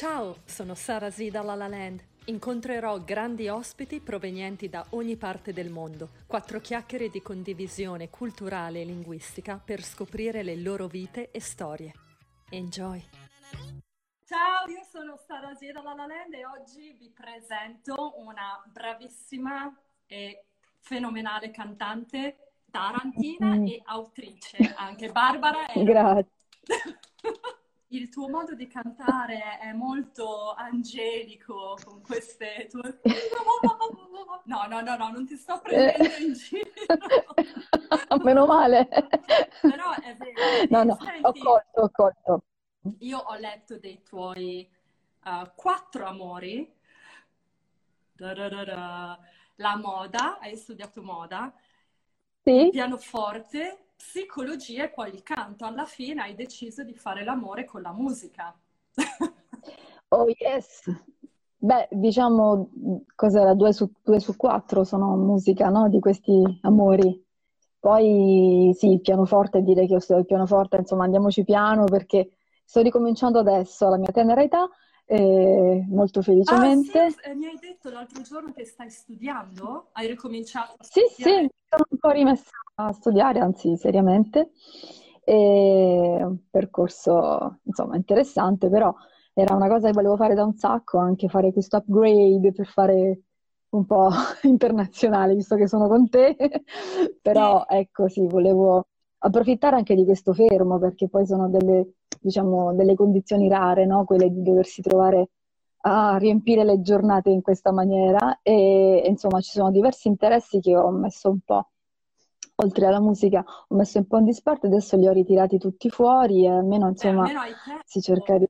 Ciao, sono Sara Z da La La Land. Incontrerò grandi ospiti provenienti da ogni parte del mondo. Quattro chiacchiere di condivisione culturale e linguistica per scoprire le loro vite e storie. Enjoy! Ciao, io sono Sara Z da La La Land e oggi vi presento una bravissima e fenomenale cantante tarantina mm. e autrice, anche Barbara. Grazie. il tuo modo di cantare è molto angelico con queste tue... No, no, no, no, non ti sto prendendo in giro. Meno male. Però è vero. No, no, Senti, ho colto, ho colto. Io ho letto dei tuoi uh, quattro amori. La moda, hai studiato moda. Sì. Pianoforte, psicologia e poi il canto. Alla fine hai deciso di fare l'amore con la musica. oh yes! Beh, diciamo, cos'era? Due su, due su quattro sono musica, no? Di questi amori. Poi sì, il pianoforte, direi che ho studiato il pianoforte, insomma, andiamoci piano perché sto ricominciando adesso alla mia tenera età, eh, molto felicemente. Ah, sì, eh, mi hai detto l'altro giorno che stai studiando? Hai ricominciato? Sì, sì, sono un po' rimessa a studiare, anzi seriamente, e un percorso insomma interessante, però era una cosa che volevo fare da un sacco, anche fare questo upgrade per fare un po' internazionale, visto che sono con te, però ecco sì, volevo approfittare anche di questo fermo, perché poi sono delle, diciamo, delle condizioni rare, no? quelle di doversi trovare a riempire le giornate in questa maniera e insomma ci sono diversi interessi che ho messo un po' oltre alla musica ho messo un po' in disparte, adesso li ho ritirati tutti fuori e almeno insomma Beh, almeno si cerca di...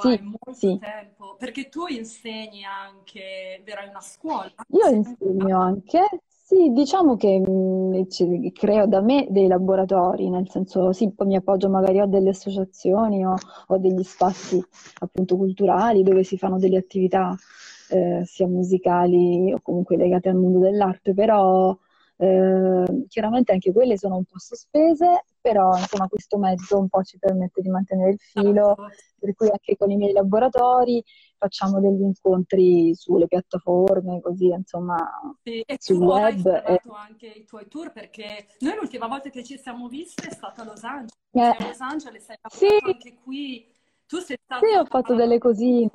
Sì, sì. tempo, perché tu insegni anche, verai una scuola? Io insegno anche, sì, diciamo che mh, mm, creo da me dei laboratori, nel senso sì, poi mi appoggio magari a delle associazioni o, o degli spazi appunto culturali dove si fanno delle attività eh, sia musicali o comunque legate al mondo dell'arte, però eh, chiaramente anche quelle sono un po' sospese, però insomma questo mezzo un po' ci permette di mantenere il filo, per cui anche con i miei laboratori facciamo degli incontri sulle piattaforme, così insomma sì, e sul tu web. Hai e... anche i tuoi tour perché noi l'ultima volta che ci siamo viste è stata a Los Angeles. Eh, a Los Angeles hai sì, anche qui. Tu sei stato Sì, ho fatto delle cosine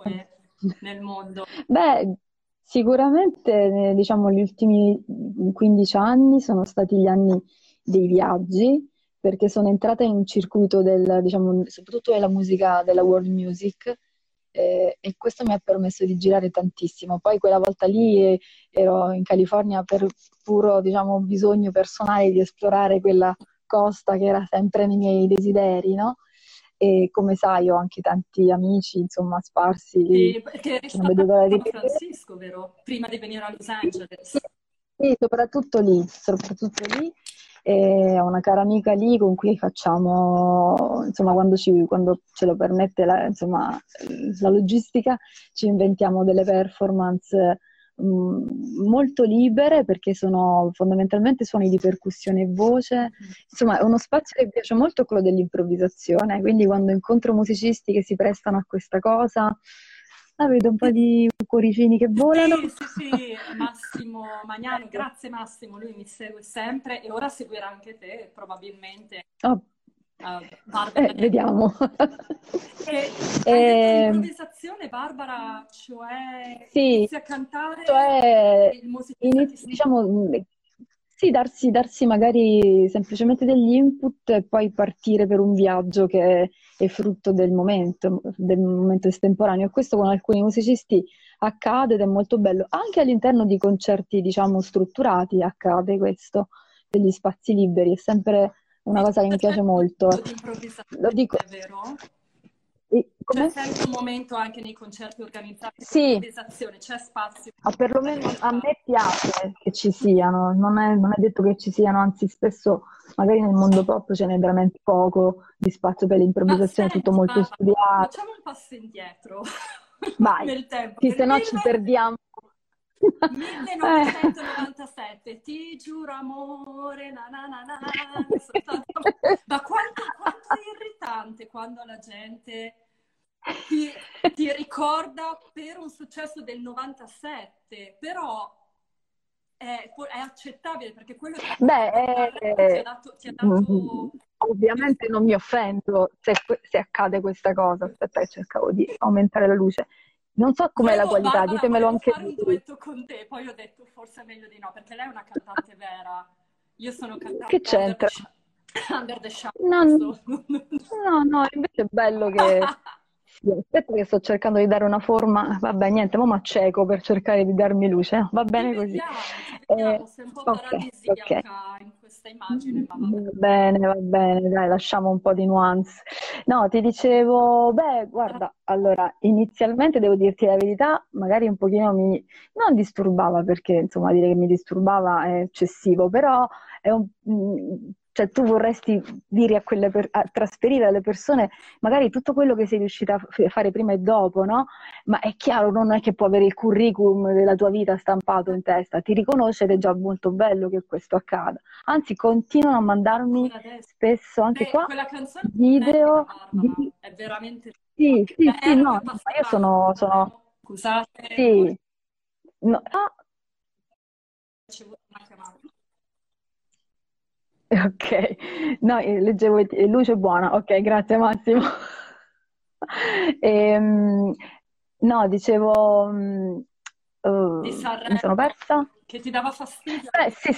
nel mondo. Beh, Sicuramente, diciamo, gli ultimi 15 anni sono stati gli anni dei viaggi, perché sono entrata in un circuito del, diciamo, soprattutto della musica, della world music, eh, e questo mi ha permesso di girare tantissimo. Poi quella volta lì eh, ero in California per puro, diciamo, bisogno personale di esplorare quella costa che era sempre nei miei desideri, no? E come sai ho anche tanti amici insomma sparsi sì, perché non vedo l'ora di San Francisco vero? prima di venire a Los Angeles. sì, sì soprattutto lì soprattutto lì. E ho una cara amica lì con cui facciamo insomma quando, ci, quando ce lo permette la, insomma, la logistica ci inventiamo delle performance Mm, molto libere perché sono fondamentalmente suoni di percussione e voce. Mm. Insomma, è uno spazio che piace molto quello dell'improvvisazione, quindi quando incontro musicisti che si prestano a questa cosa, la vedo un po' di cuoricini che volano. Sì, sì, sì, Massimo Magnani, grazie Massimo, lui mi segue sempre e ora seguirà anche te probabilmente. Oh, Uh, eh, vediamo. E, eh, improvvisazione, Barbara, cioè sì, inizia a cantare cioè, il inizi, diciamo, sì, darsi, darsi, magari semplicemente degli input e poi partire per un viaggio che è frutto del momento, del momento estemporaneo. E questo con alcuni musicisti accade ed è molto bello. Anche all'interno di concerti, diciamo, strutturati accade questo, degli spazi liberi, è sempre una cosa che mi piace molto. Lo dico. È vero? E? C'è sempre un momento anche nei concerti organizzati sì. c'è spazio. Ah, perlomeno a me piace che ci siano, non è, non è, detto che ci siano, anzi spesso magari nel mondo pop ce n'è veramente poco di spazio per l'improvvisazione, tutto molto studiato. Facciamo un passo indietro. Vai, nel tempo. Sì, se no ci perdiamo 1997, ti giuro amore, na na na na, soltanto... ma quanto, quanto è irritante quando la gente ti, ti ricorda per un successo del 97, però è, è, accettabile perché quello che Beh, eh, ti ha dato, ti ha dato... Mm, ovviamente non mi offendo se, se, accade questa cosa. Aspetta, che cercavo di aumentare la luce. Non so com'è la qualità, Barbara, ditemelo anche fare un duetto con te, poi ho detto forse è meglio di no, perché lei è una cantante vera. Io sono cantante. Che c'entra? Under the Shadow. No, no, no, invece è bello che aspetta che sto cercando di dare una forma, vabbè niente, ma acceco per cercare di darmi luce, va bene così. Vediamo, eh, sei un po' okay, okay. in questa immagine, ma va bene, va bene, dai, lasciamo un po' di nuance. No, ti dicevo, beh, guarda, allora, inizialmente devo dirti la verità, magari un pochino mi, non disturbava, perché insomma dire che mi disturbava è eccessivo, però è un, cioè tu vorresti dire a quelle per, a trasferire alle persone magari tutto quello che sei riuscita a fare prima e dopo, no? Ma è chiaro, non è che può avere il curriculum della tua vita stampato in testa, ti riconosce ed è già molto bello che questo accada. Anzi, continuano a mandarmi spesso anche Beh, qua video di... è veramente Sì, sì, sì, no, ma io sono, sono... Scusate. Sì. No, ah, Ok, no, eh, leggevo luce buona, ok, grazie Massimo. Ehm, no, dicevo, mm, uh, mi sono persa? che ti dava fastidio Eh, sì,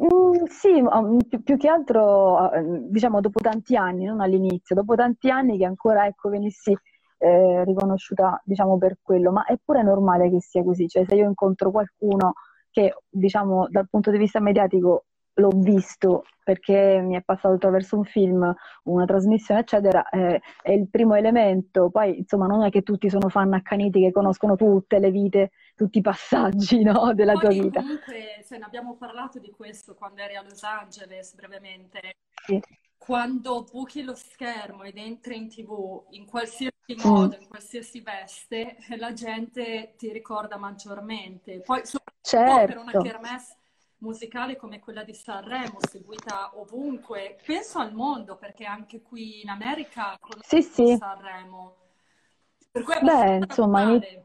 Mm, sì, mm, più, più che altro, eh, diciamo, dopo tanti anni, non all'inizio, dopo tanti anni che ancora, ecco, venissi eh, riconosciuta, diciamo, per quello, ma è pure normale che sia così, cioè se io incontro qualcuno che, diciamo, dal punto di vista mediatico l'ho visto perché mi è passato attraverso un film, una trasmissione, eccetera, eh, è il primo elemento. Poi, insomma, non è che tutti sono fan accaniti che conoscono tutte le vite, tutti i passaggi no, della Poi, tua vita. Comunque, se ne abbiamo parlato di questo quando eri a Los Angeles, brevemente. Sì. Quando buchi lo schermo ed entri in tv in qualsiasi mm. modo, mm. in qualsiasi veste, la gente ti ricorda maggiormente. Poi, soprattutto certo. per una certo. kermesse musicale come quella di Sanremo, seguita ovunque, penso al mondo, perché anche qui in America sì, sì. Sanremo. Per cui è Beh, insomma, in,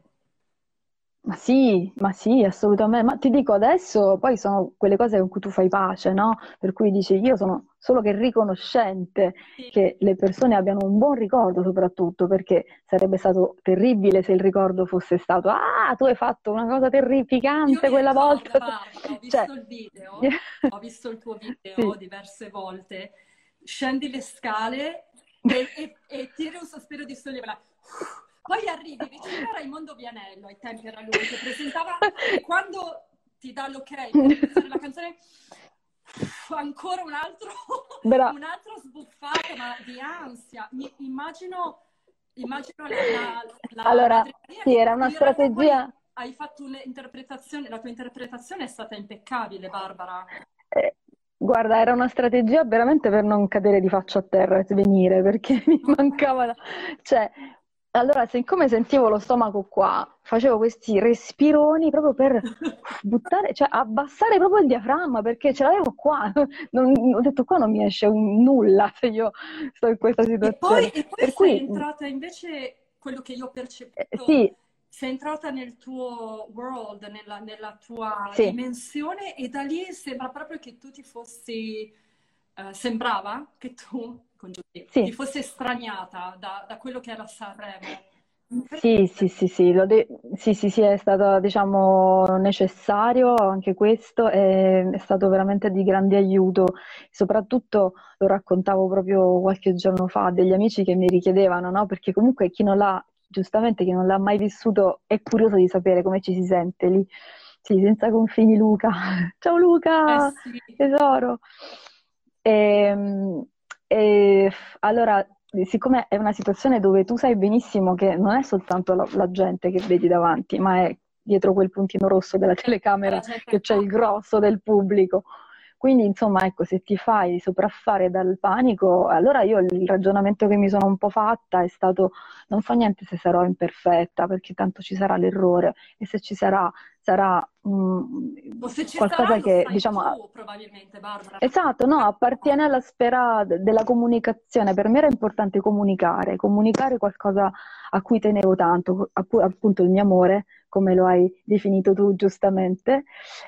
ma sì, ma sì, assolutamente. Ma ti dico adesso, poi sono quelle cose con cui tu fai pace, no? Per cui dici, io sono solo che riconoscente che le persone abbiano un buon ricordo soprattutto, perché sarebbe stato terribile se il ricordo fosse stato, ah, tu hai fatto una cosa terrificante quella volta. Ho visto cioè... il video, ho visto il tuo video sì. diverse volte, scendi le scale e, e, e tiri un sospiro di sollievo. Poi arrivi vicino a Raimondo Vianello, ai tempi era lui, che presentava, e quando ti dà l'ok per la canzone, ancora un altro, un altro sbuffato, ma di ansia. Mi, immagino, immagino la, la, la Allora, sì, era una strategia... Hai fatto un'interpretazione, la tua interpretazione è stata impeccabile, Barbara. Eh, guarda, era una strategia veramente per non cadere di faccia a terra e svenire, perché mi mancava... Cioè, allora, siccome sentivo lo stomaco qua, facevo questi respironi proprio per buttare, cioè abbassare proprio il diaframma perché ce l'avevo qua. Non, ho detto qua non mi esce un nulla se io sto in questa situazione. E poi, e poi sei cui... entrata invece quello che io ho percepito. Eh, sì. Sei entrata nel tuo world, nella, nella tua sì. dimensione e da lì sembra proprio che tu ti fossi, uh, sembrava che tu congiuntivo, sì. ti fosse straniata da, da, quello che era Sanremo. Sì, sì, sì, sì, de- sì, sì, sì, è stato diciamo necessario anche questo, è, è stato veramente di grande aiuto, soprattutto lo raccontavo proprio qualche giorno fa degli amici che mi richiedevano, no? Perché comunque chi non l'ha, giustamente chi non l'ha mai vissuto è curioso di sapere come ci si sente lì. Sì, senza confini Luca. Ciao Luca, eh sì. tesoro. E, ehm, e allora, siccome è una situazione dove tu sai benissimo che non è soltanto la, la gente che vedi davanti, ma è dietro quel puntino rosso della telecamera che c'è il grosso del pubblico. Quindi, insomma, ecco, se ti fai sopraffare dal panico, allora io il ragionamento che mi sono un po' fatta è stato non fa niente se sarò imperfetta, perché tanto ci sarà l'errore e se ci sarà sarà mh, qualcosa sarà, che diciamo tu, probabilmente Barbara? Esatto no appartiene alla sfera della comunicazione. Per me era importante comunicare comunicare qualcosa a cui tenevo tanto appunto il mio amore come lo hai definito tu giustamente.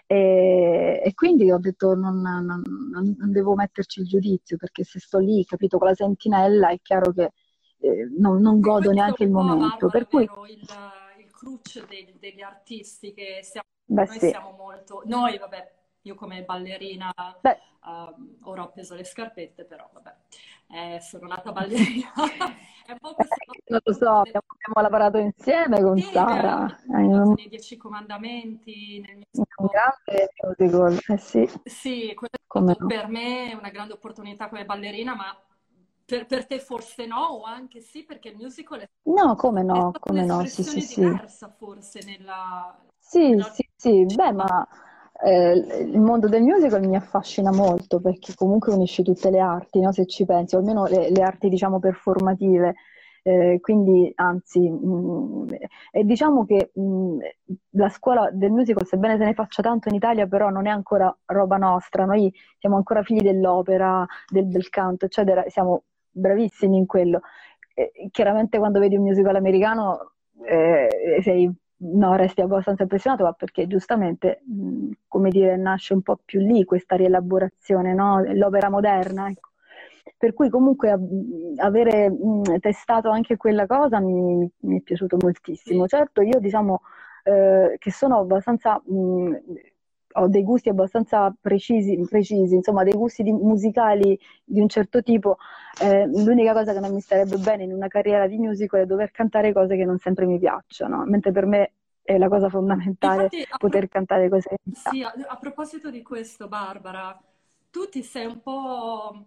E, e quindi ho detto non, non, non, devo metterci il giudizio perché se sto lì capito con la sentinella è chiaro che eh, non, non godo neanche il momento. Per cui il cruce dei, degli artisti che siamo, Beh, noi sì. siamo molto... Noi, vabbè, io come ballerina uh, ora ho preso le scarpette, però vabbè, eh, sono nata ballerina. È un po' questo... Non lo so, abbiamo, abbiamo lavorato insieme con sì, Sara. Nei eh, Dieci Comandamenti, nel mio un grande musical, eh sì. Sì, no. per me è una grande opportunità come ballerina, ma per, per, te forse no, o anche sì, perché il musical è, no, come no, come no, sì, sì, diversa sì. forse nella... Sì, nella... sì, sì, beh, ma eh, il mondo del musical mi affascina molto perché comunque unisce tutte le arti, no? se ci pensi, o almeno le, le arti diciamo performative. Eh, quindi anzi, mh, mm, e diciamo che mh, mm, la scuola del musical, sebbene se ne faccia tanto in Italia, però non è ancora roba nostra, noi siamo ancora figli dell'opera, del bel canto, eccetera, siamo bravissimi in quello. E, chiaramente quando vedi un musical americano eh, sei, no, resti abbastanza impressionato, ma perché giustamente, mh, come dire, nasce un po' più lì questa rielaborazione, no? l'opera moderna. Ecco. Per cui comunque avere mh, testato anche quella cosa mi, mi, è piaciuto moltissimo. Certo, io diciamo eh, che sono abbastanza mh, ho dei gusti abbastanza precisi, precisi insomma dei gusti di, musicali di un certo tipo, eh, l'unica cosa che non mi starebbe bene in una carriera di musical è dover cantare cose che non sempre mi piacciono, mentre per me è la cosa fondamentale Infatti, poter pro- cantare cose Sì, a, a proposito di questo, Barbara, tu ti sei un po'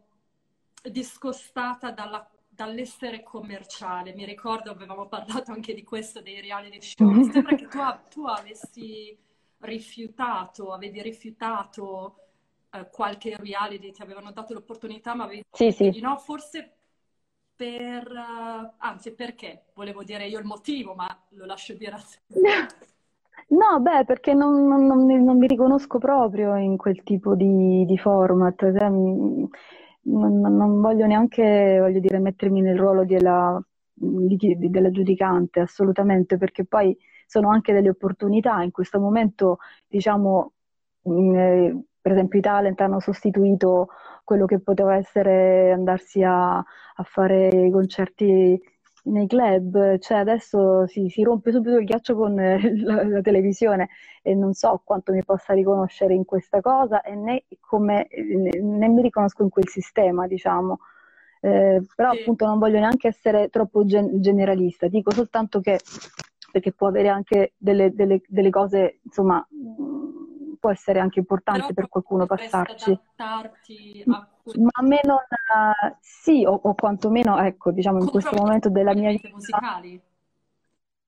discostata dalla dall'essere commerciale. Mi ricordo, avevamo parlato anche di questo, dei reality show. Mi sembra che tu, tu avessi rifiutato, avevi rifiutato eh, qualche reality, ti avevano dato l'opportunità, ma avevi sì, sì. no, forse per, uh, anzi perché, volevo dire io il motivo, ma lo lascio dire a te. No, beh, perché non, non, non, non, mi riconosco proprio in quel tipo di, di format. Cioè, non, voglio neanche, voglio dire, mettermi nel ruolo della, della giudicante, assolutamente, perché poi sono anche delle opportunità. In questo momento, diciamo, mh, eh, per esempio i talent hanno sostituito quello che poteva essere andarsi a, a fare i concerti nei club, cioè adesso si, si, rompe subito il ghiaccio con eh, la, la, televisione e non so quanto mi possa riconoscere in questa cosa e né, come, né, né mi riconosco in quel sistema, diciamo. Eh, però sì. appunto non voglio neanche essere troppo gen- generalista, dico soltanto che perché può avere anche delle, delle, delle cose, insomma, mm, può essere anche importante Però per qualcuno passarci. A... Ma a me non... sì, o, o quantomeno, ecco, diciamo, in questo momento della mia vita... musicali?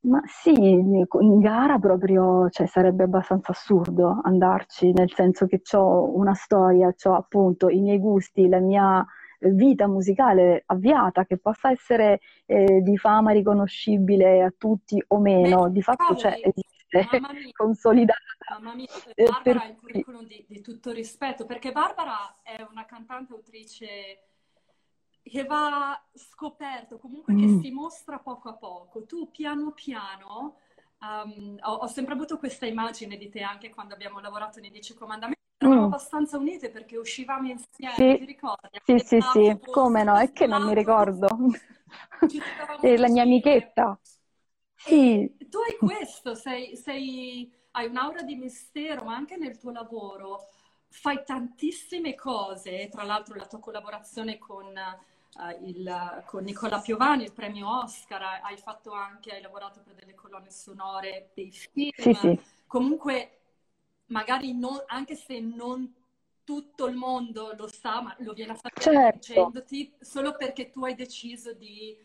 Ma sì, in gara proprio, cioè, sarebbe abbastanza assurdo andarci, nel senso che ho una storia, ho appunto i miei gusti, la mia vita musicale avviata, che possa essere eh, di fama riconoscibile a tutti o meno, Beh, di fatto c'è, esiste, mia, consolidata. Mamma mia, eh, Barbara ha il curriculum di, di, tutto rispetto, perché Barbara è una cantante autrice che va scoperto, comunque mm. che si mostra poco a poco. Tu piano piano, um, ho, ho, sempre avuto questa immagine di te anche quando abbiamo lavorato nei Dieci Comandamenti. Abbastanza unite perché uscivamo insieme, sì. ti ricordi? Sì, sì, sì, come no, è che non mi ricordo. È la mia amichetta. Sì. E tu hai questo, sei, sei, hai un'aura di mistero, ma anche nel tuo lavoro fai tantissime cose, tra l'altro la tua collaborazione con, uh, il, con Nicola Piovani, il premio Oscar, hai fatto anche, hai lavorato per delle colonne sonore dei film. Sì, sì. Comunque magari non, anche se non tutto il mondo lo sa, ma lo viene a sapere certo. dicendoti solo perché tu hai deciso di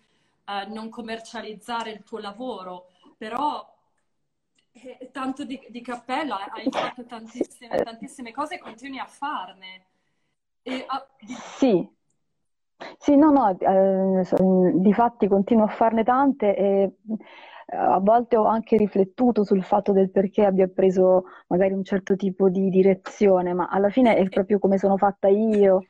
uh, non commercializzare il tuo lavoro, però eh, tanto di, di, cappello, hai fatto tantissime, tantissime cose e continui a farne. E, uh, di... Sì, Sì, no, no, eh, di fatti continuo a farne tante e eh, a volte ho anche riflettuto sul fatto del perché abbia preso magari un certo tipo di direzione, ma alla fine è proprio come sono fatta io.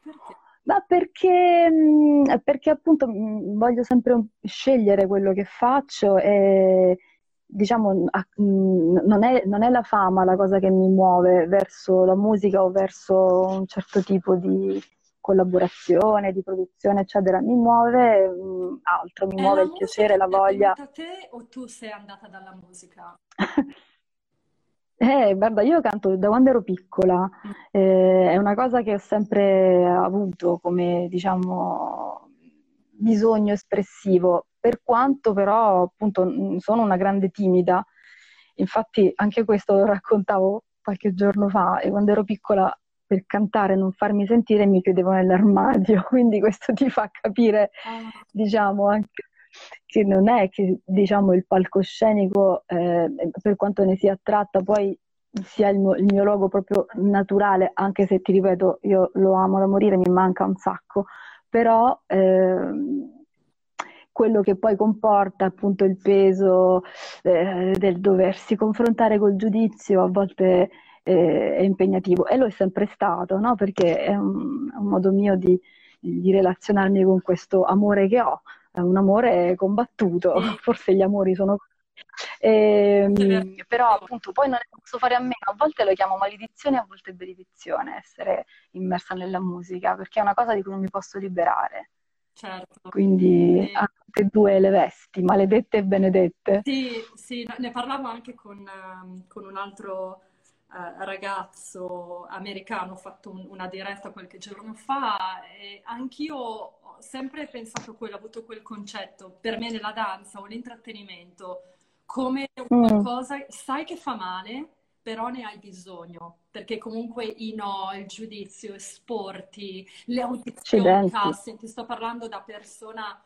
Ma perché, mh, perché appunto mh, voglio sempre scegliere quello che faccio e diciamo mh, non è, non è la fama la cosa che mi muove verso la musica o verso un certo tipo di collaborazione, di produzione, eccetera. Mi muove mh, altro, mi È muove la il piacere, la voglia. venuta a te o tu sei andata dalla musica? Eh, guarda, io canto da quando ero piccola, Mm. eh, è una cosa che ho sempre avuto come, diciamo, bisogno espressivo, per quanto però, appunto, mh, sono una grande timida. Infatti, anche questo lo raccontavo qualche giorno fa, e quando ero piccola, per cantare e non farmi sentire, mi chiudevo nell'armadio, quindi questo ti fa capire, Ah, diciamo, anche che non è che, diciamo, il palcoscenico, eh, per quanto ne sia tratta, poi sia il mio, il mio luogo proprio naturale, anche se ti ripeto, io lo amo da morire, mi manca un sacco, però ehm, quello che poi comporta appunto il peso eh, del doversi confrontare col giudizio a volte eh, è impegnativo e lo è sempre stato, no? Perché è un, un modo mio di, di relazionarmi con questo amore che ho è un amore combattuto, forse gli amori sono vero. Ehm, però appunto poi non ne posso fare a meno, a volte lo chiamo maledizione, a volte benedizione, essere immersa nella musica, perché è una cosa di cui non mi posso liberare. Certo. Quindi tutte e due le vesti, maledette e benedette. Sì, sì, ne parlavo anche con, ehm, con un altro eh, ragazzo americano, ho fatto un- una diretta qualche giorno fa e anch'io ho sempre pensato quello, ho avuto quel concetto, per me nella danza o l'intrattenimento, come un Mm, qualcosa, sai che fa male, però ne hai bisogno, perché comunque i no, il giudizio, esporti, le audizioni, casting, ti sto parlando da persona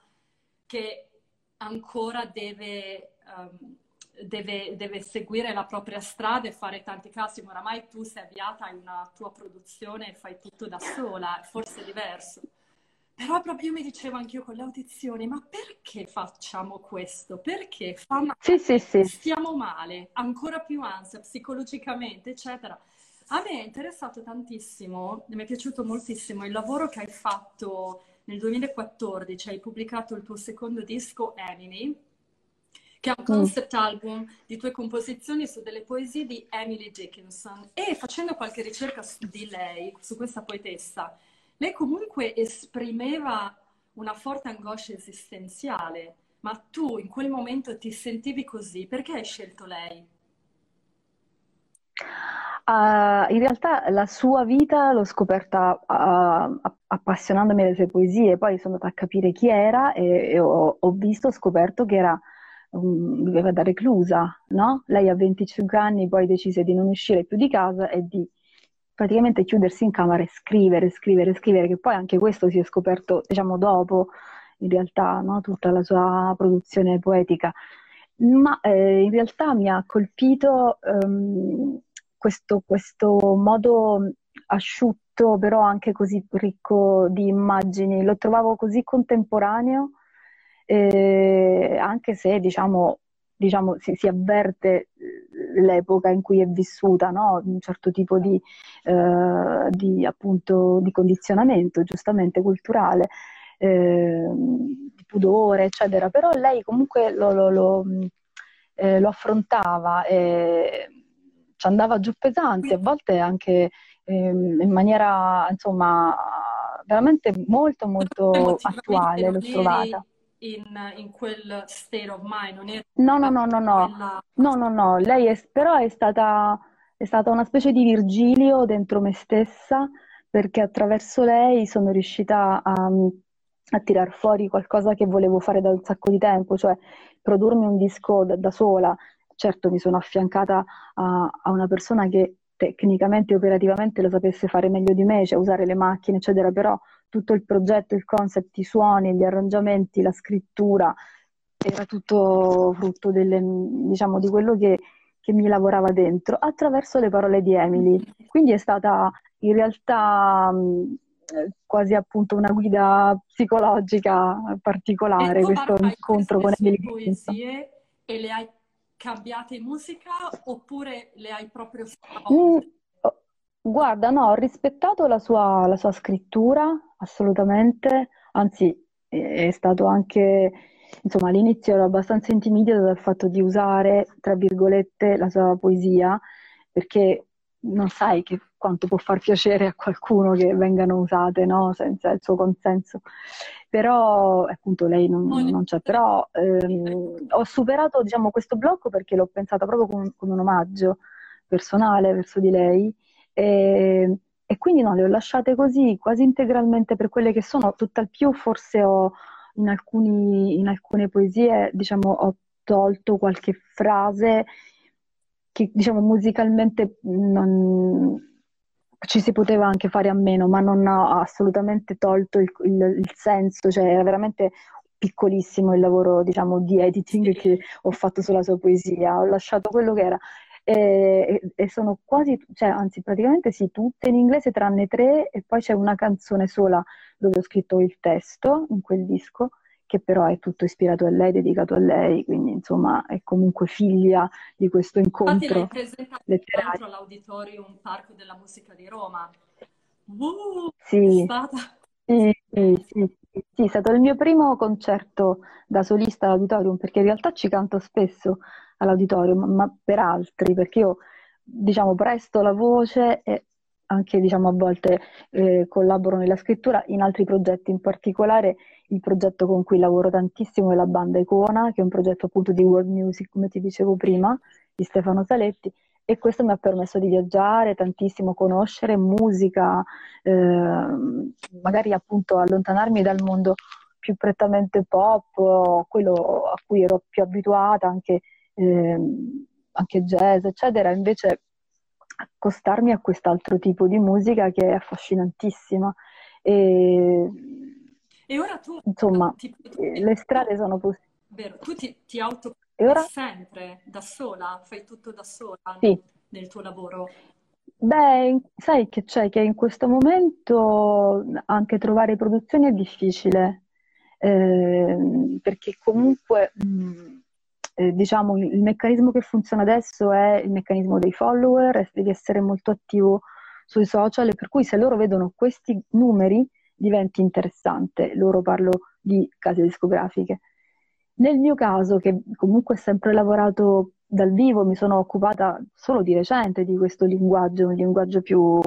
che ancora deve, ehm, deve, deve seguire la propria strada e fare tanti casting. Oramai tu sei avviata, hai una tua produzione e fai tutto da sola, forse è diverso. Però proprio io mi dicevo anch'io con le audizioni, ma perché facciamo questo? Perché fa Sì, sì, male, sì. stiamo male, ancora più ansia psicologicamente, eccetera. A me è interessato tantissimo, mi è piaciuto moltissimo il lavoro che hai fatto nel 2014, hai pubblicato il tuo secondo disco, Emily, che è un Mm. concept album di tue composizioni su delle poesie di Emily Dickinson. E facendo qualche ricerca su di lei, su questa poetessa, lei comunque esprimeva una forte angoscia esistenziale. Ma tu in quel momento ti sentivi così? Perché hai scelto lei? Ah, in realtà la sua vita l'ho scoperta a- appassionandomi alle sue poesie, poi sono andata a capire chi era e, e ho, ho visto, ho scoperto che era, viveva da reclusa, no? Lei a 25 anni poi decise di non uscire più di casa e di praticamente chiudersi in camera e scrivere, scrivere, scrivere, che poi anche questo si è scoperto, diciamo, dopo, in realtà, no? Tutta la sua produzione poetica. Ma eh, in realtà mi ha colpito ehm, questo, questo modo asciutto, però anche così ricco di immagini. Lo trovavo così contemporaneo, eh, anche se diciamo, diciamo, si, si avverte eh, l'epoca in cui è vissuta, no? Un certo tipo di, eh, di, appunto, di condizionamento, giustamente culturale eh, di pudore, eccetera, però lei comunque lo, lo- lo, mh, eh, lo affrontava e ci andava giù pesante, a volte anche ehm, in maniera, insomma, veramente molto, molto attuale, l'ho trovata. In, in quel state of mind, non eri No, no, no, no, no, quella... no, no, no, lei è, però è stata, è stata una specie di Virgilio dentro me stessa, perché attraverso lei sono riuscita a, a tirar fuori qualcosa che volevo fare da un sacco di tempo, cioè produrmi un disco da, da sola. Certo, mi sono affiancata a, a una persona che tecnicamente e operativamente lo sapesse fare meglio di me, cioè usare le macchine, eccetera, però tutto il progetto, il concept, i suoni, gli arrangiamenti, la scrittura era tutto frutto delle- diciamo, di quello che, che mi lavorava dentro attraverso le parole di Emily. Quindi è stata in realtà mh, quasi appunto una guida psicologica particolare, questo incontro con Emily? poesie? E le hai cambiate in musica oppure le hai proprio mm, Guarda, no, ho rispettato la sua, la sua scrittura, assolutamente, anzi è stato anche, insomma, all'inizio ero abbastanza intimidita dal fatto di usare, tra virgolette, la sua poesia, perché non sai che, quanto può far piacere a qualcuno che vengano usate, no? Senza il suo consenso. Però, appunto, lei non, non c'è, però ehm, ho superato, diciamo, questo blocco perché l'ho pensata proprio come, come un omaggio personale verso di lei e, e, quindi no, le ho lasciate così, quasi integralmente per quelle che sono, tutt'al più forse ho in, alcuni, in alcune poesie, diciamo, ho tolto qualche frase che diciamo musicalmente non, ci si poteva anche fare a meno, ma non ha assolutamente tolto il, il, il senso, cioè era veramente piccolissimo il lavoro diciamo di editing che ho fatto sulla sua poesia, ho lasciato quello che era e, e sono quasi, cioè, anzi praticamente sì, tutte in inglese tranne tre e poi c'è una canzone sola dove ho scritto il testo in quel disco che però è tutto ispirato a lei, dedicato a lei, quindi insomma è comunque figlia di questo incontro Infatti l'hai presentato all'Auditorium Parco della Musica di Roma. Uh, sì. È stata... Sì, sì, sì, sì, è stato il mio primo concerto da solista all'Auditorium, perché in realtà ci canto spesso all'auditorium, ma per altri, perché io diciamo presto la voce e anche diciamo, a volte eh, collaboro nella scrittura in altri progetti, in particolare il progetto con cui lavoro tantissimo è la banda Icona, che è un progetto appunto di world music, come ti dicevo prima, di Stefano Saletti, e questo mi ha permesso di viaggiare tantissimo, conoscere musica, eh, magari appunto allontanarmi dal mondo più prettamente pop, quello a cui ero più abituata, anche, eh, anche jazz, eccetera, invece accostarmi a quest'altro tipo di musica che è affascinantissima. E, e ora tu, insomma, ti, ti, le strade sono possibili. Vero, tu ti, ti auto sempre da sola, fai tutto da sola sì. nel tuo lavoro. Beh, sai che c'è che in questo momento anche trovare produzioni è difficile, eh, perché comunque mh, eh, diciamo, il meccanismo che funziona adesso è il meccanismo dei follower, devi essere molto attivo sui social, per cui se loro vedono questi numeri diventi interessante. Loro parlo di case discografiche. Nel mio caso, che comunque ho sempre lavorato dal vivo, mi sono occupata solo di recente di questo linguaggio, un linguaggio più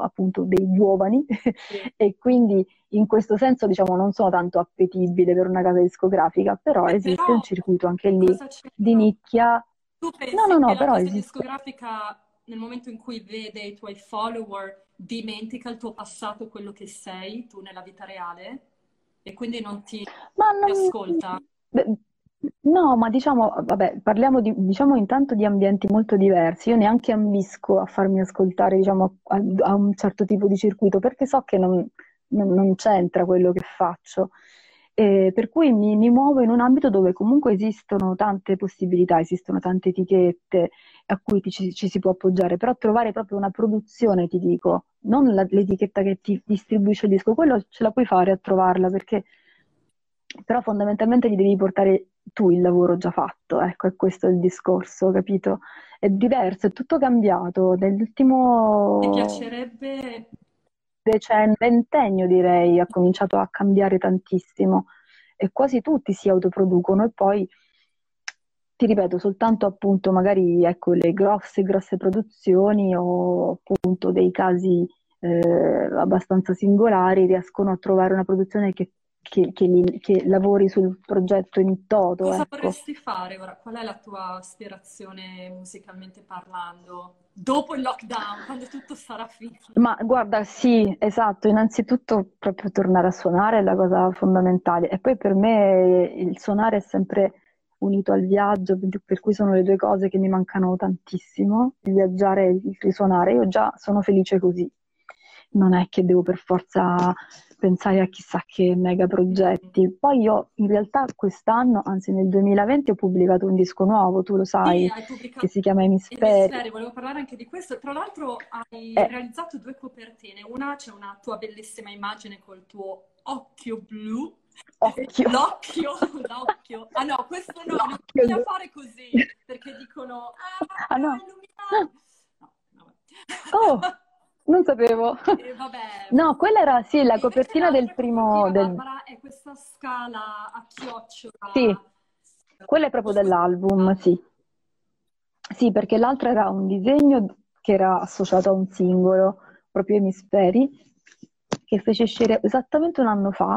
appunto dei giovani e quindi in questo senso diciamo non sono tanto appetibile per una casa discografica, però eh, esiste però, un circuito anche lì di nicchia. Tu pensi no, no, no, che però la casa esiste. discografica nel momento in cui vede i tuoi follower dimentica il tuo passato, quello che sei tu nella vita reale e quindi non ti, non... ti ascolta? Beh, No, ma diciamo, vabbè, parliamo di, diciamo intanto di ambienti molto diversi. Io neanche ambisco a farmi ascoltare, diciamo, a, a un certo tipo di circuito, perché so che non, non, non c'entra quello che faccio. E per cui mi, mi, muovo in un ambito dove comunque esistono tante possibilità, esistono tante etichette a cui ci, ci, si può appoggiare, però trovare proprio una produzione, ti dico, non la, l'etichetta che ti distribuisce il disco, quello ce la puoi fare a trovarla, perché però fondamentalmente gli devi portare tu il lavoro già fatto, ecco, è questo il discorso, capito? È diverso, è tutto cambiato. Nell'ultimo... Piacerebbe... Decennio, ventennio direi, ha cominciato a cambiare tantissimo e quasi tutti si autoproducono e poi, ti ripeto, soltanto appunto magari ecco, le grosse, grosse produzioni o appunto dei casi eh, abbastanza singolari riescono a trovare una produzione che che, che, li, che, lavori sul progetto in toto. Cosa ecco. vorresti fare ora? Qual è la tua aspirazione musicalmente parlando? Dopo il lockdown, quando tutto sarà finito? Ma guarda, sì, esatto. Innanzitutto proprio tornare a suonare è la cosa fondamentale. E poi per me il suonare è sempre unito al viaggio, per cui sono le due cose che mi mancano tantissimo, il viaggiare e il risuonare. Io già sono felice così. Non è che devo per forza pensare a chissà che mega progetti. Poi io in realtà quest'anno, anzi nel 2020, ho pubblicato un disco nuovo, tu lo sai, sì, che si chiama Emisperi. Emisperi. Volevo parlare anche di questo. Tra l'altro hai eh. realizzato due copertine. Una c'è una tua bellissima immagine col tuo occhio blu. Occhio. L'occhio, l'occhio. Ah no, questo no, l'occhio. non bisogna fare così, perché dicono, ah, ah no. No, no. Oh! Non sapevo. Eh, vabbè, no, quella era sì, la copertina del primo. Del... È questa scala a chiocciola. Sì, quella è proprio dell'album, sì. Sì, perché l'altra era un disegno che era associato a un singolo, proprio Emisperi, che fece uscire esattamente un anno fa.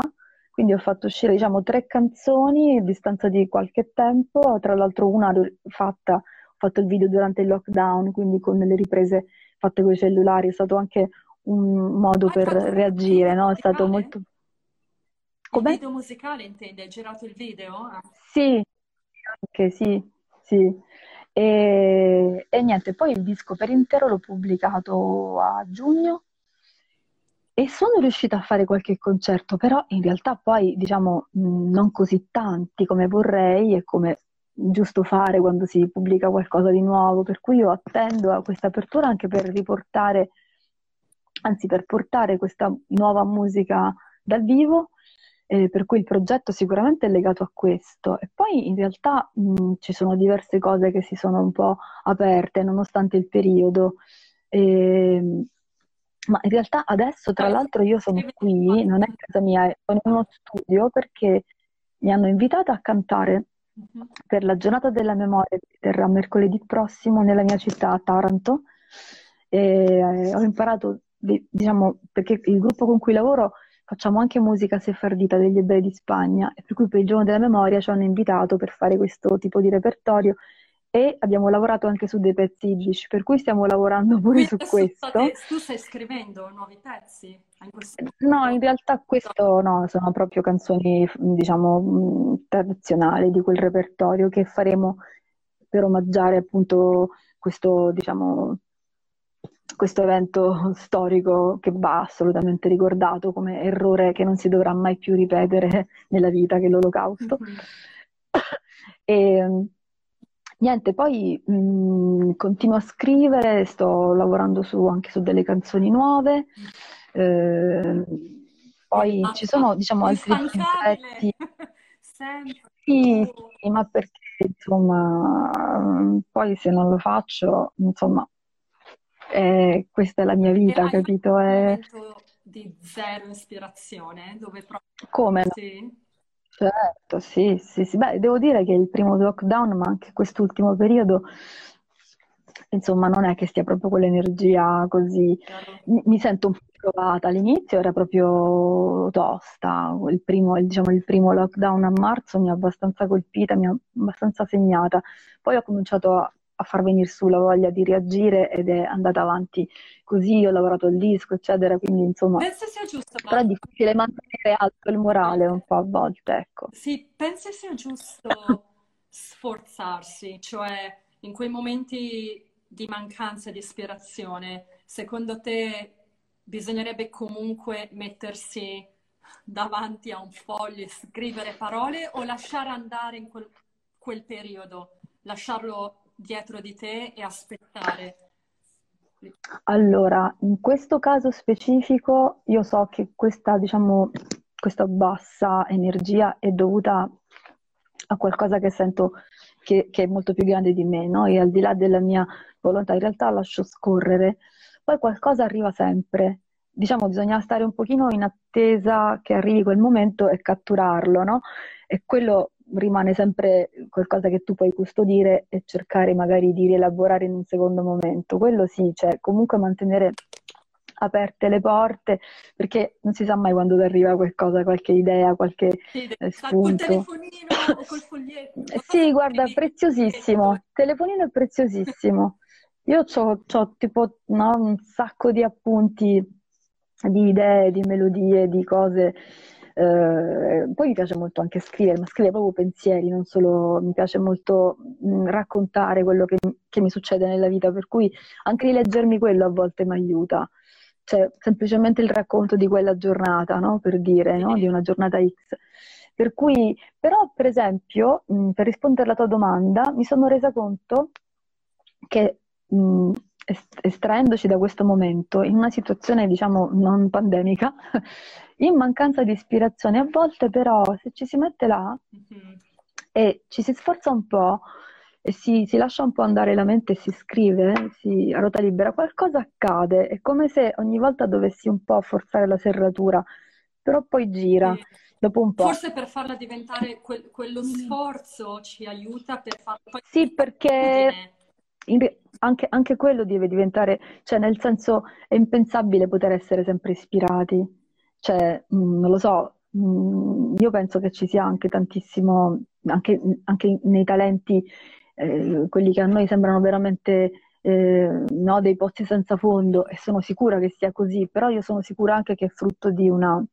Quindi ho fatto uscire, diciamo, tre canzoni a distanza di qualche tempo. Tra l'altro, una fatta, ho fatto il video durante il lockdown, quindi con le riprese fatte con i cellulari, è stato anche un modo per reagire, no? È stato molto... Come? Il video musicale intendi? Hai girato il video? Ah. Sì, anche sì, sì. E, e, niente, poi il disco per intero l'ho pubblicato a giugno e sono riuscita a fare qualche concerto, però in realtà poi diciamo non così tanti come vorrei e come giusto fare quando si pubblica qualcosa di nuovo, per cui io attendo a questa apertura anche per riportare, anzi per portare questa nuova musica dal vivo, eh, per cui il progetto sicuramente è legato a questo. E poi in realtà mh, ci sono diverse cose che si sono un po' aperte nonostante il periodo. Eh, ma in realtà adesso, tra l'altro, io sono qui, non è casa mia, sono in uno studio perché mi hanno invitata a cantare. Per la giornata della memoria che terrà mercoledì prossimo nella mia città, Taranto. E eh, ho imparato, diciamo, perché il gruppo con cui lavoro facciamo anche musica sefardita degli ebrei di Spagna, e per cui per il giorno della memoria ci hanno invitato per fare questo tipo di repertorio e abbiamo lavorato anche su dei pezzi iddici, per cui stiamo lavorando pure Quindi su questo. State, tu stai scrivendo nuovi pezzi? No, in realtà questo no, sono proprio canzoni, diciamo, tradizionali di quel repertorio che faremo per omaggiare appunto questo, diciamo, questo evento storico che va assolutamente ricordato come errore che non si dovrà mai più ripetere nella vita, che è l'olocausto. Mm-hmm. E, Niente, poi mh, mm, continuo a scrivere, sto lavorando su, anche su delle canzoni nuove. Eh, poi ci sono, diciamo, altri progetti. Sì, sì, ma perché, insomma, poi se non lo faccio, insomma, eh, questa è la mia vita, capito? È... di zero ispirazione, dove proprio... Come? Sì. Certo, sì, sì, sì. Beh, devo dire che il primo lockdown, ma anche quest'ultimo periodo, insomma, non è che stia proprio quell'energia così. Mi, mi sento un po' provata. All'inizio era proprio tosta. Il primo, diciamo, il primo lockdown a marzo mi ha abbastanza colpita, mi ha abbastanza segnata. Poi ho cominciato a, a far venire su la voglia di reagire ed è andata avanti così, ho lavorato al disco, eccetera, quindi insomma... Penso sia giusto. Però è difficile mantenere alto il morale un po' a volte, ecco. Sì, penso sia giusto sforzarsi, cioè in quei momenti di mancanza di ispirazione, secondo te bisognerebbe comunque mettersi davanti a un foglio e scrivere parole o lasciare andare in quel, quel periodo, lasciarlo dietro di te e aspettare? Allora, in questo caso specifico io so che questa, diciamo, questa bassa energia è dovuta a qualcosa che sento che, che, è molto più grande di me, no? E al di là della mia volontà, in realtà lascio scorrere. Poi qualcosa arriva sempre. Diciamo, bisogna stare un pochino in attesa che arrivi quel momento e catturarlo, no? E quello rimane sempre qualcosa che tu puoi custodire e cercare magari di rielaborare in un secondo momento. Quello sì, cioè comunque mantenere aperte le porte perché non si sa mai quando ti arriva qualcosa, qualche idea, qualche sì, eh, spunto. Col telefonino o col foglietto. sì, guarda, preziosissimo. Il telefonino è preziosissimo. Io ho tipo no, un sacco di appunti, di idee, di melodie, di cose eh, poi mi piace molto anche scrivere, ma scrivere proprio pensieri, non solo mi piace molto mh, mm, raccontare quello che, che, mi succede nella vita, per cui anche rileggermi quello a volte mi aiuta. Cioè semplicemente il racconto di quella giornata, no? Per dire, no? Di una giornata X. Per cui, però, per esempio, mh, per rispondere alla tua domanda, mi sono resa conto che mh, estraendoci da questo momento, in una situazione, diciamo, non pandemica, in mancanza di ispirazione, a volte però se ci si mette là mm-hmm. e ci si sforza un po' e si, si, lascia un po' andare la mente e si scrive, si, a ruota libera, qualcosa accade. È come se ogni volta dovessi un po' forzare la serratura, però poi gira. Sì. Dopo un po'. Forse per farla diventare que- quello sforzo ci aiuta per farla poi. Sì, perché in, anche, anche, quello deve diventare, cioè nel senso è impensabile poter essere sempre ispirati, cioè mh, mm, non lo so, mh, mm, io penso che ci sia anche tantissimo, anche, anche nei talenti, eh, quelli che a noi sembrano veramente eh, no, dei pozzi senza fondo e sono sicura che sia così, però io sono sicura anche che è frutto di una,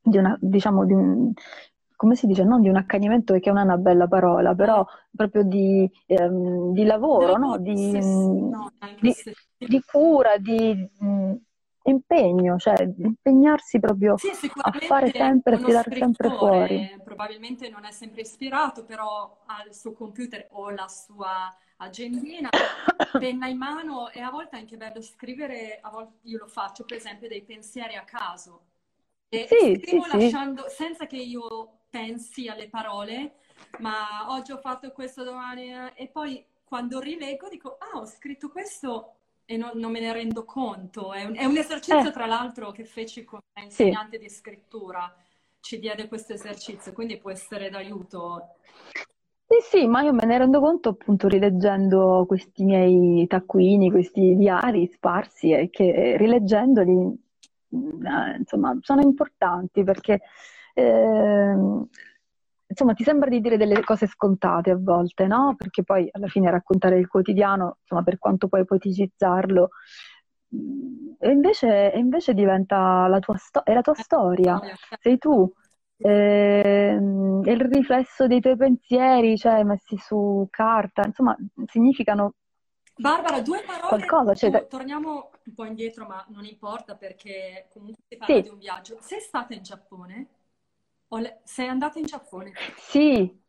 di una diciamo, di un, come si dice, non di un accanimento perché non è una bella parola, però proprio di, ehm, di lavoro, no? Di, no, di, cura, di mm, impegno, cioè impegnarsi proprio sì, a fare sempre, a tirare sempre fuori. Probabilmente non è sempre ispirato, però ha il suo computer o la sua agendina, penna in mano e a volte è anche bello scrivere, a volte io lo faccio per esempio dei pensieri a caso. E sì, scrivo sì, lasciando, sì. senza che io pensi alle parole, ma oggi ho fatto questo, domani... Eh, e poi quando rileggo dico, ah, ho scritto questo e non, non me ne rendo conto. È un, è un esercizio, eh. tra l'altro, che feci come insegnante sì. di scrittura. Ci diede questo esercizio, quindi può essere d'aiuto. Sì, sì, ma io me ne rendo conto appunto rileggendo questi miei taccuini, questi diari sparsi e che rileggendoli, mm, eh, insomma, sono importanti perché eh, insomma, ti sembra di dire delle cose scontate a volte, no? Perché poi alla fine raccontare il quotidiano, insomma, per quanto puoi poeticizzarlo, mm, e invece, e invece diventa la tua, sto- è la tua storia, sei tu. Eh, è il riflesso dei tuoi pensieri, cioè messi su carta, insomma, significano Barbara, due parole, qualcosa, cioè... torniamo un po' indietro, ma non importa perché comunque si parla sì. di un viaggio. Sei stata in Giappone? Le... Sei andata in Giappone? Sì,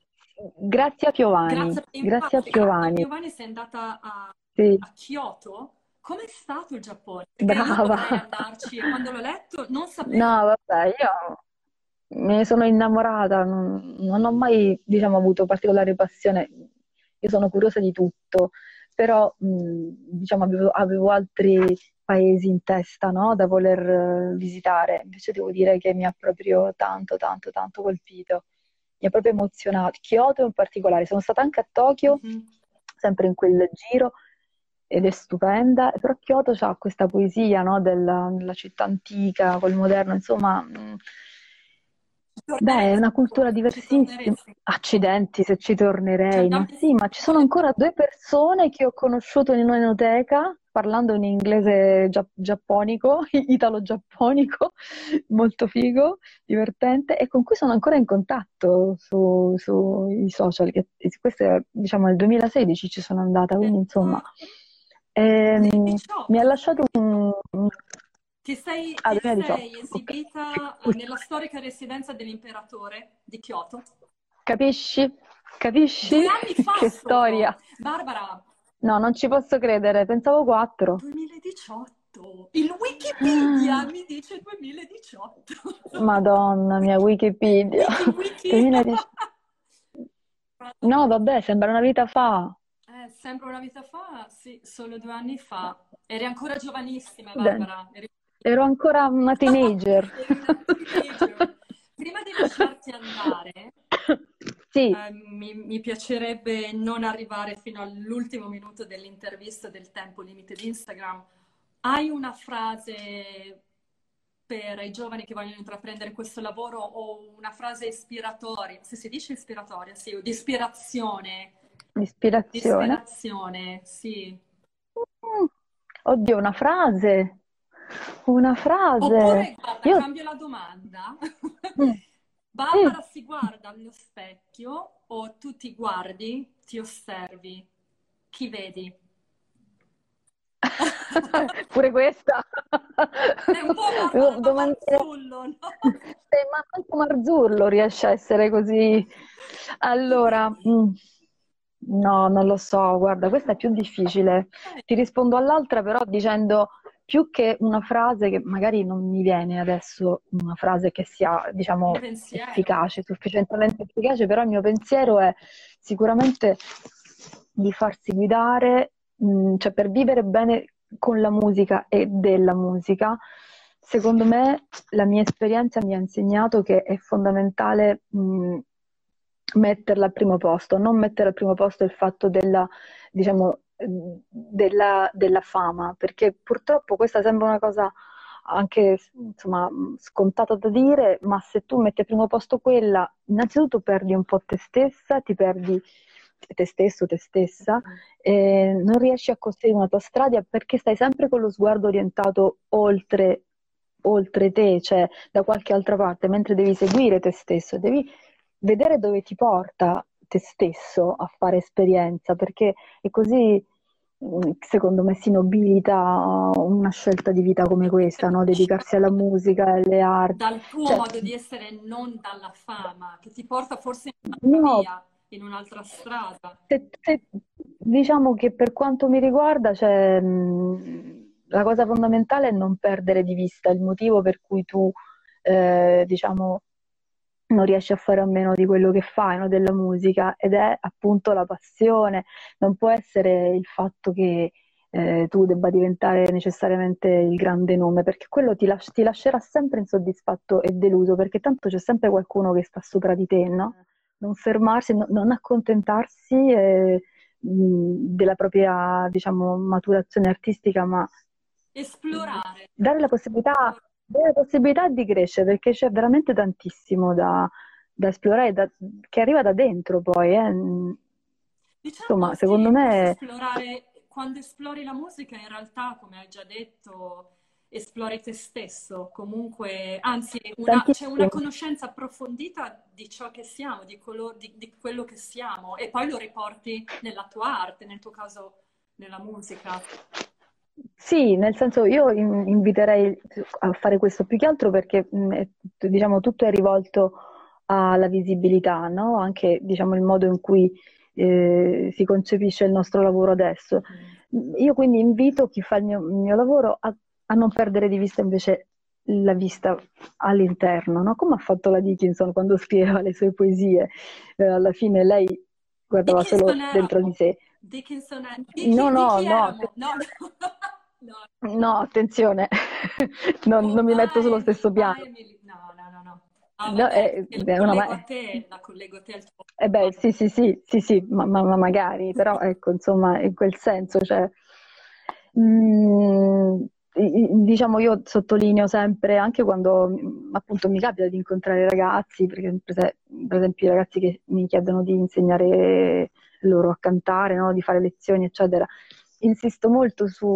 grazie a Piovani. Grazie, grazie a Piovani. Piovani sei andata a, sì. a Kyoto. Com'è stato il Giappone? Brava. andarci quando l'ho letto non sapevo. No, vabbè, io me ne sono innamorata, non, non ho mai, diciamo, avuto particolare passione. Io sono curiosa di tutto, però, mh, diciamo, avevo, avevo altri paesi in testa no? da voler eh, visitare. Invece devo dire che mi ha proprio tanto, tanto, tanto colpito. Mi ha proprio emozionato. Kyoto in particolare. Sono stata anche a Tokyo, mm-hmm. sempre in quel giro, ed è stupenda. Però Kyoto ha questa poesia no? della, della, città antica col moderno, insomma. Mh, Beh, è una cultura diversissima. Accidenti se ci tornerei. Ma sì, ma ci sono ancora due persone che ho conosciuto in un'enoteca parlando in inglese gia- giapponico, italo-giapponico, molto figo, divertente, e con cui sono ancora in contatto sui su social. Che, questo è, diciamo, nel 2016 ci sono andata, quindi insomma, ehm, mi ha lasciato un... Ti sei, ah, ti sei esibita okay. nella storica residenza dell'imperatore di Kyoto? Capisci? Capisci? Due anni fa che storia! Barbara, No, non ci posso credere, pensavo 4. 2018. Il Wikipedia mi dice 2018. Madonna mia, Wikipedia. Wiki, wiki. No, vabbè, sembra una vita fa. Eh, sembra una vita fa, sì, solo due anni fa. Eri ancora giovanissima, Barbara. Eri... Ero ancora una teenager. una teenager. Prima di lasciarti andare, sì. Eh, mi, mi, piacerebbe non arrivare fino all'ultimo minuto dell'intervista del tempo limite di Instagram. Hai una frase per i giovani che vogliono intraprendere questo lavoro o una frase ispiratoria, se si dice ispiratoria, sì, o di ispirazione. Ispirazione. Di ispirazione, sì. Mm. Oddio, una frase. Una frase. Oppure, guarda, Io... cambio la domanda. Mm. Barbara si guarda allo specchio o tu ti guardi, ti osservi? Chi vedi? Pure questa. È un po' Domani... Marzullo, no? Eh, ma anche Marzullo riesce a essere così. Allora, mm, no, non lo so, guarda, questa è più difficile. Ti rispondo all'altra però dicendo più che una frase che magari non mi viene adesso, una frase che sia, diciamo, efficace, sufficientemente efficace, però il mio pensiero è sicuramente di farsi guidare, mh, mm, cioè per vivere bene con la musica e della musica, secondo me la mia esperienza mi ha insegnato che è fondamentale mh, mm, metterla al primo posto, non mettere al primo posto il fatto della, diciamo, della, della fama, perché purtroppo questa sembra una cosa anche insomma, scontata da dire, ma se tu metti al primo posto quella, innanzitutto perdi un po' te stessa, ti perdi te stesso, te stessa, e non riesci a costruire una tua strada perché stai sempre con lo sguardo orientato oltre, oltre te, cioè da qualche altra parte, mentre devi seguire te stesso, devi vedere dove ti porta te stesso a fare esperienza, perché è così secondo me si nobilita una scelta di vita come questa, no? dedicarsi alla musica, alle arti. Dal tuo cioè, modo di essere, non dalla fama, che ti porta forse in no, via in un'altra strada. Se, se, diciamo che per quanto mi riguarda, cioè, mh, la cosa fondamentale è non perdere di vista il motivo per cui tu, eh, diciamo, non riesci a fare a meno di quello che fai, no? della musica, ed è appunto la passione. Non può essere il fatto che eh, tu debba diventare necessariamente il grande nome, perché quello ti, las- ti lascerà sempre insoddisfatto e deluso, perché tanto c'è sempre qualcuno che sta sopra di te, no? non fermarsi, no, non accontentarsi eh, della propria, diciamo, maturazione artistica, ma esplorare. Dare la possibilità, dare la possibilità di crescere, perché c'è veramente tantissimo da, da esplorare, da, che arriva da dentro poi. Eh. Diciamo Insomma, secondo me... Esplorare, quando esplori la musica, in realtà, come hai già detto, esplori te stesso, comunque, anzi, una, c'è una conoscenza approfondita di ciò che siamo, di, color, di, di, quello che siamo, e poi lo riporti nella tua arte, nel tuo caso nella musica. Sì, nel senso io inviterei a fare questo più che altro perché diciamo tutto è rivolto alla visibilità, no? Anche diciamo il modo in cui eh, si concepisce il nostro lavoro adesso. Mm. Io quindi invito chi fa il mio, il mio lavoro a a non perdere di vista invece la vista all'interno, no? come ha fatto la Dickinson quando scriveva le sue poesie. Eh, alla fine lei guardava Dickinson solo dentro di sé. Dickinson è... Di, no, no, no, no. No. no, attenzione, non, non mi metto sullo stesso piano. No, no, no, no. Ah, no, eh, è, una ma... te, la collego a te al tuo... Eh beh, sì, sì, sì, sì, sì, ma, ma, ma magari, però ecco, insomma, in quel senso, cioè... Mm, diciamo io sottolineo sempre anche quando appunto mi capita di incontrare ragazzi, perché per esempio i ragazzi che mi chiedono di insegnare loro a cantare, no? di fare lezioni, eccetera, insisto molto su,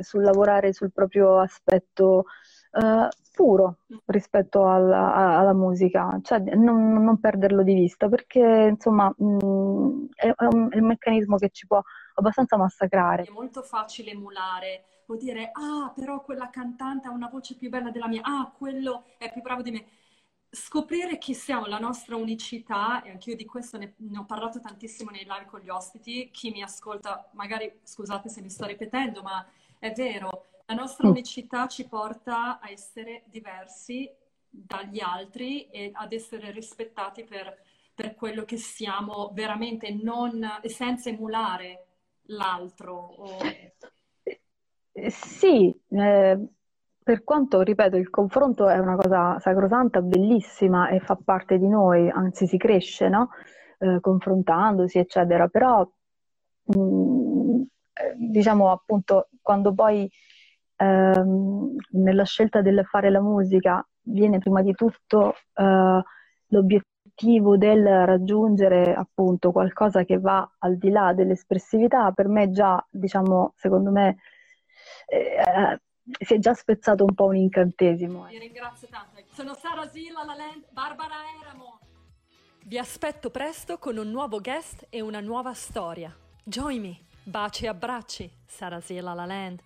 sul lavorare sul proprio aspetto uh, puro rispetto alla, alla musica, cioè non, non, perderlo di vista, perché insomma mh, è, è, un, è un meccanismo che ci può abbastanza massacrare. È molto facile emulare può dire, ah, però quella cantante ha una voce più bella della mia, ah, quello è più bravo di me. Scoprire chi siamo, la nostra unicità, e anch'io di questo ne, ne ho parlato tantissimo nei live con gli ospiti, chi mi ascolta, magari scusate se mi sto ripetendo, ma è vero, la nostra mm. unicità ci porta a essere diversi dagli altri e ad essere rispettati per, per quello che siamo veramente, non, senza emulare l'altro. O... Sì, eh, per quanto, ripeto, il confronto è una cosa sacrosanta, bellissima e fa parte di noi, anzi si cresce, no? Eh, confrontandosi, eccetera, però mh, mm, eh, diciamo appunto quando poi ehm, nella scelta del fare la musica viene prima di tutto eh, l'obiettivo del raggiungere appunto qualcosa che va al di là dell'espressività, per me già, diciamo, secondo me eh, si è già spezzato un po' un incantesimo. Vi ringrazio tanto. Sono Sara Zilla, la Land, Barbara Eramo. Vi aspetto presto con un nuovo guest e una nuova storia. Join me. Baci e abbracci. Sara Zilla, la Land.